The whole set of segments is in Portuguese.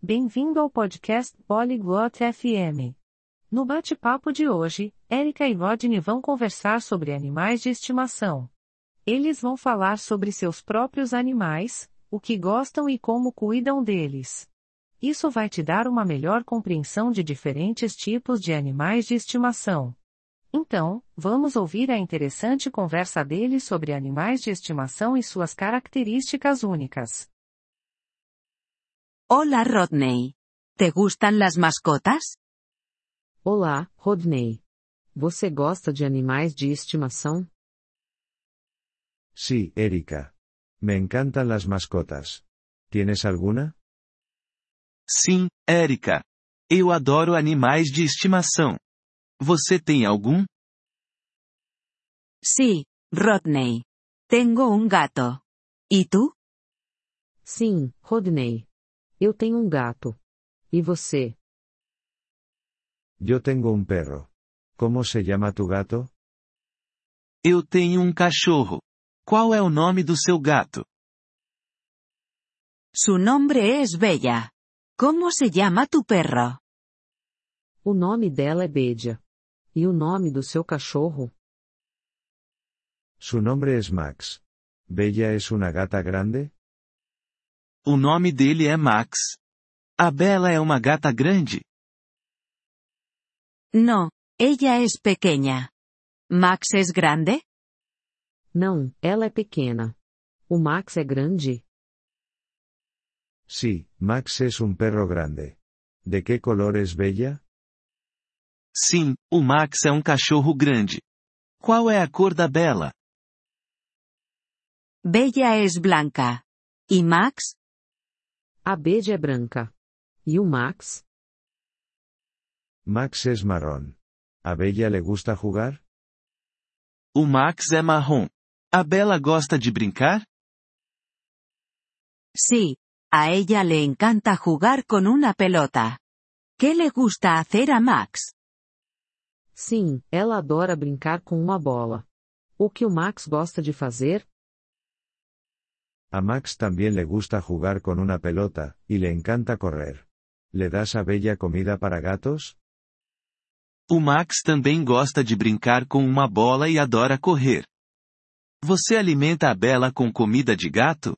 Bem-vindo ao podcast Polyglot FM. No bate-papo de hoje, Erika e Rodney vão conversar sobre animais de estimação. Eles vão falar sobre seus próprios animais, o que gostam e como cuidam deles. Isso vai te dar uma melhor compreensão de diferentes tipos de animais de estimação. Então, vamos ouvir a interessante conversa deles sobre animais de estimação e suas características únicas. Hola Rodney. ¿Te gustan las mascotas? Olá, Rodney. Você gosta de animais de estimação? Sí, Erika. Me encantan las mascotas. ¿Tienes alguna? Sim, Erika. Eu adoro animais de estimação. Você tem algum? Sí, Rodney. Tengo un gato. ¿Y tú? Sim, Rodney. Eu tenho um gato. E você? Yo tengo un perro. ¿Cómo se llama tu gato? Eu tenho um cachorro. Qual é o nome do seu gato? Su nombre es Bella. ¿Cómo se llama tu perro? O nome dela é Bedia. E o nome do seu cachorro? Su nombre es Max. ¿Bella es una gata grande? O nome dele é Max. A Bela é uma gata grande? No, ella es pequeña. ¿Max es grande? Não, ela é pequena. O Max é grande? Sí, Max es un perro grande. ¿De qué color es Bella? Sim, o Max é um cachorro grande. Qual é a cor da Bela? Bella es blanca. ¿Y Max? A Bedia é branca. E o Max? Max es marrón. ¿A Bella le gusta jugar? O Max é marrom. A Bela gosta de brincar? Sí, a ella le encanta jugar con una pelota. ¿Qué le gusta hacer a Max? Sim, ela adora brincar com uma bola. O que o Max gosta de fazer? A Max también le gusta jugar con una pelota, y le encanta correr. ¿Le das a Bella comida para gatos? O Max também gosta de brincar com uma bola e adora correr. Você alimenta a Bela com comida de gato?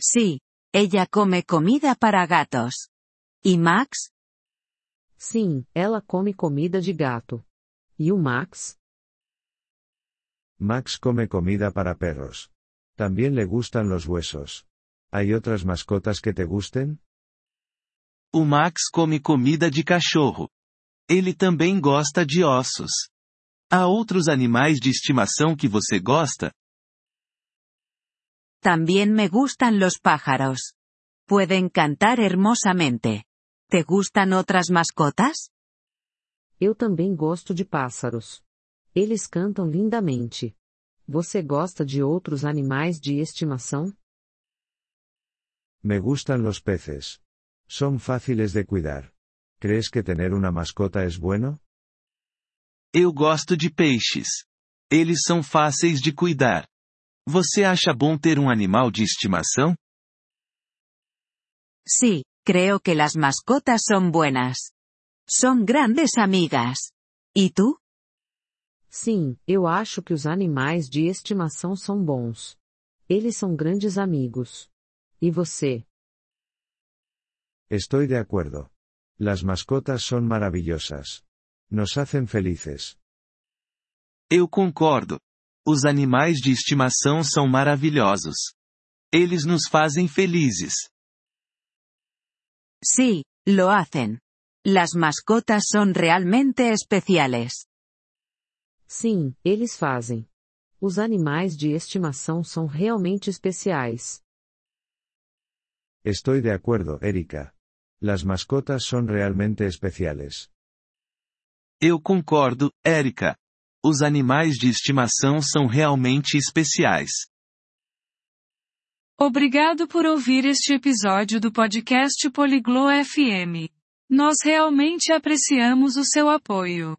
Sí, ella come comida para gatos. ¿Y Max? Sim, ela come comida de gato. E o Max? Max come comida para perros. También le gustan los huesos. ¿Hay otras mascotas que te gusten? O Max come comida de cachorro. Ele também gosta de ossos. Há outros animais de estimação que você gosta? También me gustan los pájaros. Pueden cantar hermosamente. ¿Te gustan otras mascotas? Eu também gosto de pássaros. Eles cantam lindamente. Você gosta de outros animais de estimação? Me gustan los peces. Son fáciles de cuidar. ¿Crees que tener una mascota es bueno? Eu gosto de peixes. Eles são fáceis de cuidar. Você acha bom ter um animal de estimação? Sí, creo que las mascotas son buenas. Son grandes amigas. ¿Y tú? Sim, eu acho que os animais de estimação são bons. Eles são grandes amigos. E você? Estoy de acuerdo. Las mascotas son maravillosas. Nos hacen felices. Eu concordo. Os animais de estimação são maravilhosos. Eles nos fazem felizes. Sí, lo hacen. Las mascotas son realmente especiales. Sim, eles fazem. Os animais de estimação são realmente especiais. Estoy de acuerdo, Erika. Las mascotas son realmente especiales. Eu concordo, Erika. Os animais de estimação são realmente especiais. Obrigado por ouvir este episódio do podcast Poliglo FM. Nós realmente apreciamos o seu apoio.